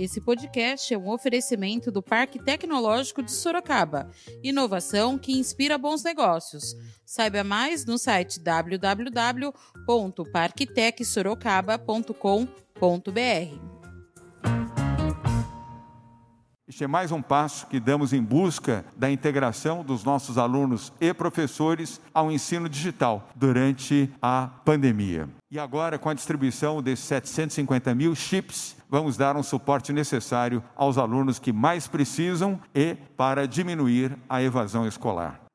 Esse podcast é um oferecimento do Parque Tecnológico de Sorocaba. Inovação que inspira bons negócios. Saiba mais no site www.parktecsorocaba.com.br. Este é mais um passo que damos em busca da integração dos nossos alunos e professores ao ensino digital durante a pandemia. E agora, com a distribuição desses 750 mil chips, vamos dar um suporte necessário aos alunos que mais precisam e para diminuir a evasão escolar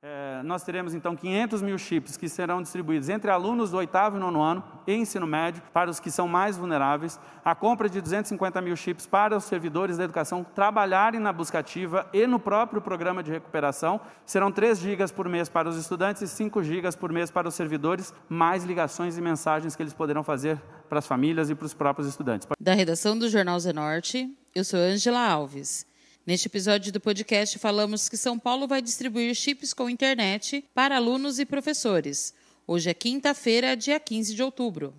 nós teremos então 500 mil chips que serão distribuídos entre alunos do oitavo e nono ano e ensino médio, para os que são mais vulneráveis, a compra de 250 mil chips para os servidores da educação trabalharem na buscativa e no próprio programa de recuperação. Serão 3 gigas por mês para os estudantes e 5 gigas por mês para os servidores, mais ligações e mensagens que eles poderão fazer para as famílias e para os próprios estudantes. Da redação do Jornal Zenorte, eu sou Angela Alves. Neste episódio do podcast, falamos que São Paulo vai distribuir chips com internet para alunos e professores. Hoje é quinta-feira, dia 15 de outubro.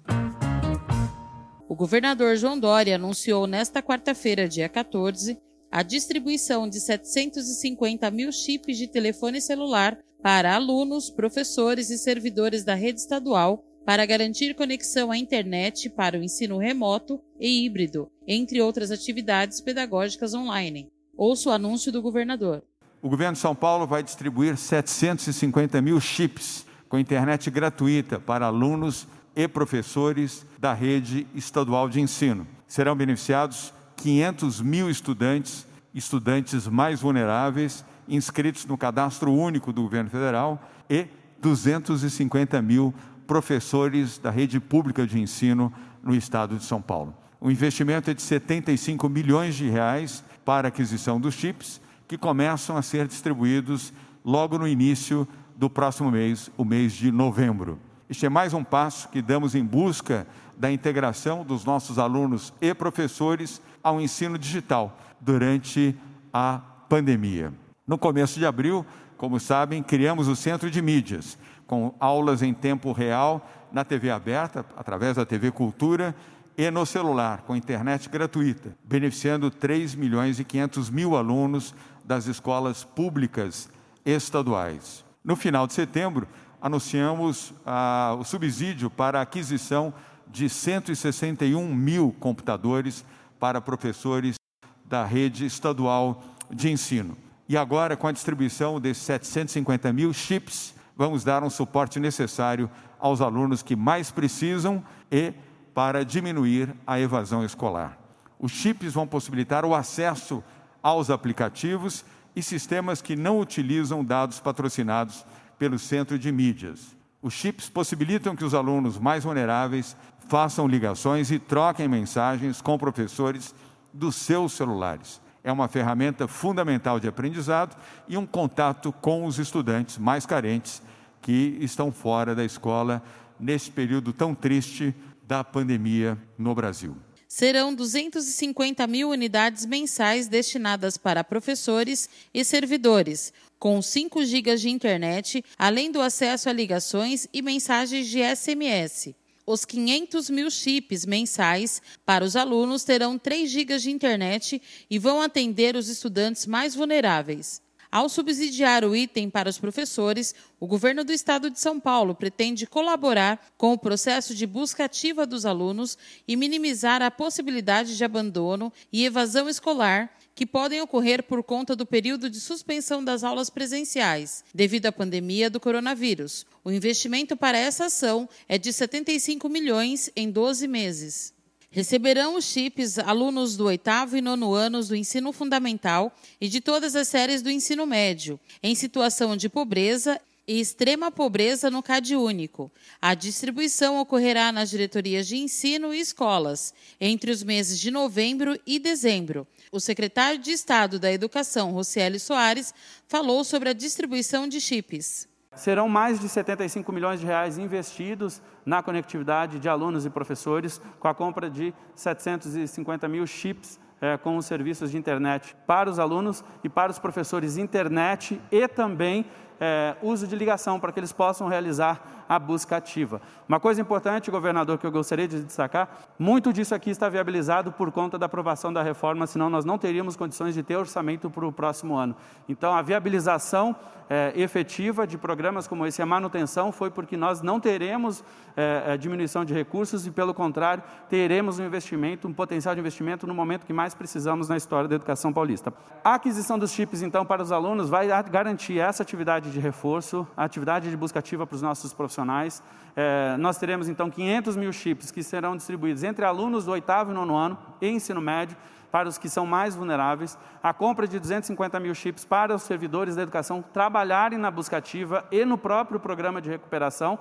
O governador João Dória anunciou nesta quarta-feira, dia 14, a distribuição de 750 mil chips de telefone celular para alunos, professores e servidores da rede estadual para garantir conexão à internet para o ensino remoto e híbrido, entre outras atividades pedagógicas online. Ouça o anúncio do governador. O governo de São Paulo vai distribuir 750 mil chips com internet gratuita para alunos e professores da rede estadual de ensino. Serão beneficiados 500 mil estudantes, estudantes mais vulneráveis, inscritos no cadastro único do governo federal e 250 mil professores da rede pública de ensino no estado de São Paulo. O investimento é de 75 milhões de reais para aquisição dos chips, que começam a ser distribuídos logo no início do próximo mês, o mês de novembro. Este é mais um passo que damos em busca da integração dos nossos alunos e professores ao ensino digital durante a pandemia. No começo de abril, como sabem, criamos o Centro de Mídias, com aulas em tempo real na TV aberta, através da TV Cultura, e no celular, com internet gratuita, beneficiando 3 milhões e 500 mil alunos das escolas públicas estaduais. No final de setembro, anunciamos ah, o subsídio para a aquisição de 161 mil computadores para professores da rede estadual de ensino. E agora, com a distribuição desses 750 mil chips, vamos dar um suporte necessário aos alunos que mais precisam e para diminuir a evasão escolar. Os chips vão possibilitar o acesso aos aplicativos e sistemas que não utilizam dados patrocinados pelo centro de mídias. Os chips possibilitam que os alunos mais vulneráveis façam ligações e troquem mensagens com professores dos seus celulares. É uma ferramenta fundamental de aprendizado e um contato com os estudantes mais carentes que estão fora da escola nesse período tão triste da pandemia no Brasil. Serão 250 mil unidades mensais destinadas para professores e servidores, com 5 GB de internet, além do acesso a ligações e mensagens de SMS. Os 500 mil chips mensais para os alunos terão 3 GB de internet e vão atender os estudantes mais vulneráveis. Ao subsidiar o item para os professores, o governo do estado de São Paulo pretende colaborar com o processo de busca ativa dos alunos e minimizar a possibilidade de abandono e evasão escolar que podem ocorrer por conta do período de suspensão das aulas presenciais, devido à pandemia do coronavírus. O investimento para essa ação é de 75 milhões em 12 meses. Receberão os chips alunos do oitavo e nono anos do ensino fundamental e de todas as séries do ensino médio, em situação de pobreza e extrema pobreza no CAD único. A distribuição ocorrerá nas diretorias de ensino e escolas, entre os meses de novembro e dezembro. O secretário de Estado da Educação, Rocieli Soares, falou sobre a distribuição de chips. Serão mais de 75 milhões de reais investidos na conectividade de alunos e professores, com a compra de 750 mil chips é, com os serviços de internet para os alunos e para os professores, internet e também é, uso de ligação para que eles possam realizar a busca ativa. Uma coisa importante, governador, que eu gostaria de destacar: muito disso aqui está viabilizado por conta da aprovação da reforma, senão nós não teríamos condições de ter orçamento para o próximo ano. Então, a viabilização é, efetiva de programas como esse, a manutenção, foi porque nós não teremos é, diminuição de recursos e, pelo contrário, teremos um investimento, um potencial de investimento no momento que mais precisamos na história da educação paulista. A aquisição dos chips, então, para os alunos vai garantir essa atividade de reforço, a atividade de busca ativa para os nossos profissionais. É, nós teremos, então, 500 mil chips que serão distribuídos entre alunos do oitavo e nono ano e ensino médio, para os que são mais vulneráveis, a compra de 250 mil chips para os servidores da educação trabalharem na busca ativa e no próprio programa de recuperação.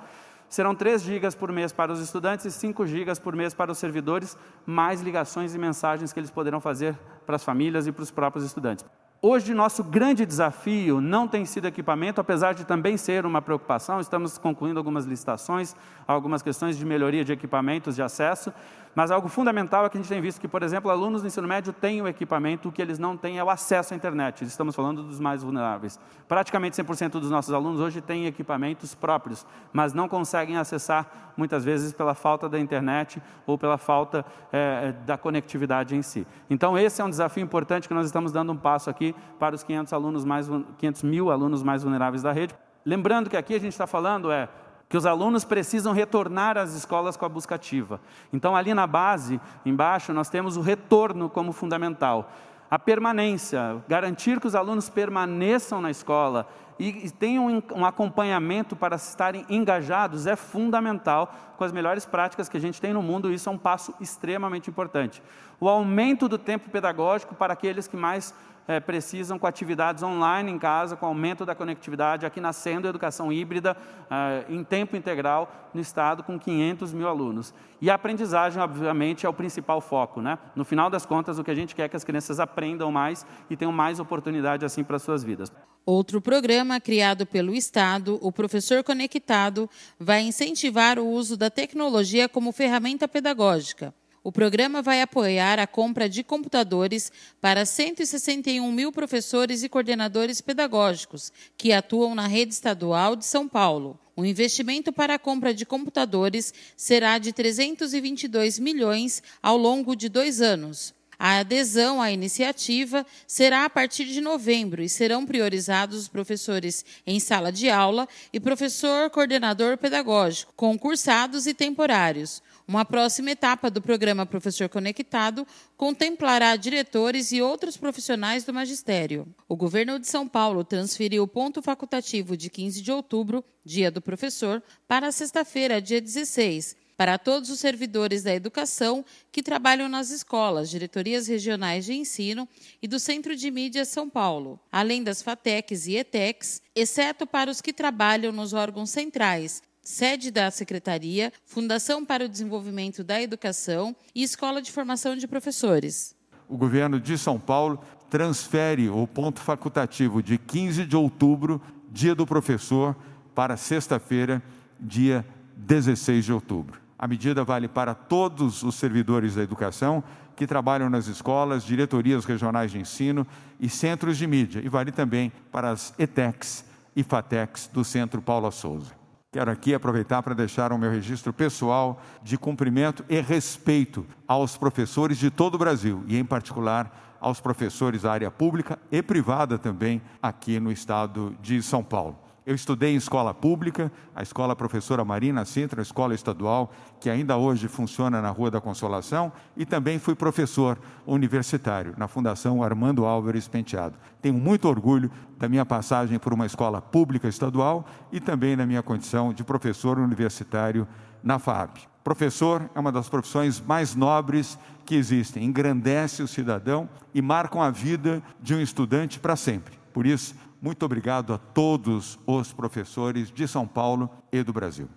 Serão 3 gigas por mês para os estudantes e 5 gigas por mês para os servidores, mais ligações e mensagens que eles poderão fazer para as famílias e para os próprios estudantes. Hoje, nosso grande desafio não tem sido equipamento, apesar de também ser uma preocupação. Estamos concluindo algumas licitações, algumas questões de melhoria de equipamentos de acesso, mas algo fundamental é que a gente tem visto que, por exemplo, alunos do ensino médio têm o equipamento, o que eles não têm é o acesso à internet. Estamos falando dos mais vulneráveis. Praticamente 100% dos nossos alunos hoje têm equipamentos próprios, mas não conseguem acessar, muitas vezes, pela falta da internet ou pela falta é, da conectividade em si. Então, esse é um desafio importante que nós estamos dando um passo aqui para os 500, alunos mais, 500 mil alunos mais vulneráveis da rede. Lembrando que aqui a gente está falando é que os alunos precisam retornar às escolas com a busca ativa. Então, ali na base, embaixo, nós temos o retorno como fundamental. A permanência, garantir que os alunos permaneçam na escola e tenham um acompanhamento para estarem engajados é fundamental com as melhores práticas que a gente tem no mundo, isso é um passo extremamente importante. O aumento do tempo pedagógico para aqueles que mais é, precisam com atividades online em casa, com aumento da conectividade, aqui nascendo a educação híbrida é, em tempo integral no estado com 500 mil alunos. E a aprendizagem, obviamente, é o principal foco. Né? No final das contas, o que a gente quer é que as crianças aprendam mais e tenham mais oportunidade assim para as suas vidas. Outro programa criado pelo Estado, o Professor Conectado, vai incentivar o uso da tecnologia como ferramenta pedagógica. O programa vai apoiar a compra de computadores para 161 mil professores e coordenadores pedagógicos que atuam na rede estadual de São Paulo. O investimento para a compra de computadores será de 322 milhões ao longo de dois anos. A adesão à iniciativa será a partir de novembro e serão priorizados os professores em sala de aula e professor coordenador pedagógico, concursados e temporários. Uma próxima etapa do programa Professor Conectado contemplará diretores e outros profissionais do magistério. O governo de São Paulo transferiu o ponto facultativo de 15 de outubro, dia do professor, para sexta-feira, dia 16, para todos os servidores da educação que trabalham nas escolas, diretorias regionais de ensino e do Centro de Mídia São Paulo, além das FATECs e ETECs, exceto para os que trabalham nos órgãos centrais, sede da Secretaria, Fundação para o Desenvolvimento da Educação e Escola de Formação de Professores. O governo de São Paulo transfere o ponto facultativo de 15 de outubro, dia do professor, para sexta-feira, dia 16 de outubro. A medida vale para todos os servidores da educação que trabalham nas escolas, diretorias regionais de ensino e centros de mídia, e vale também para as ETECs e FATECs do Centro Paula Souza. Quero aqui aproveitar para deixar o meu registro pessoal de cumprimento e respeito aos professores de todo o Brasil e, em particular, aos professores da área pública e privada também aqui no estado de São Paulo. Eu estudei em escola pública, a escola professora Marina Sintra, escola estadual, que ainda hoje funciona na Rua da Consolação, e também fui professor universitário na Fundação Armando Álvares Penteado. Tenho muito orgulho da minha passagem por uma escola pública estadual e também da minha condição de professor universitário na FAP. Professor é uma das profissões mais nobres que existem, engrandece o cidadão e marcam a vida de um estudante para sempre. Por isso, muito obrigado a todos os professores de São Paulo e do Brasil.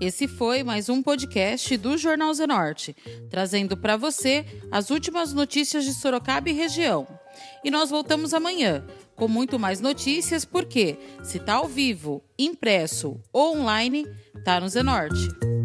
Esse foi mais um podcast do Jornal Zenorte, trazendo para você as últimas notícias de Sorocaba e região. E nós voltamos amanhã com muito mais notícias, porque se está ao vivo, impresso ou online, está no Zenorte.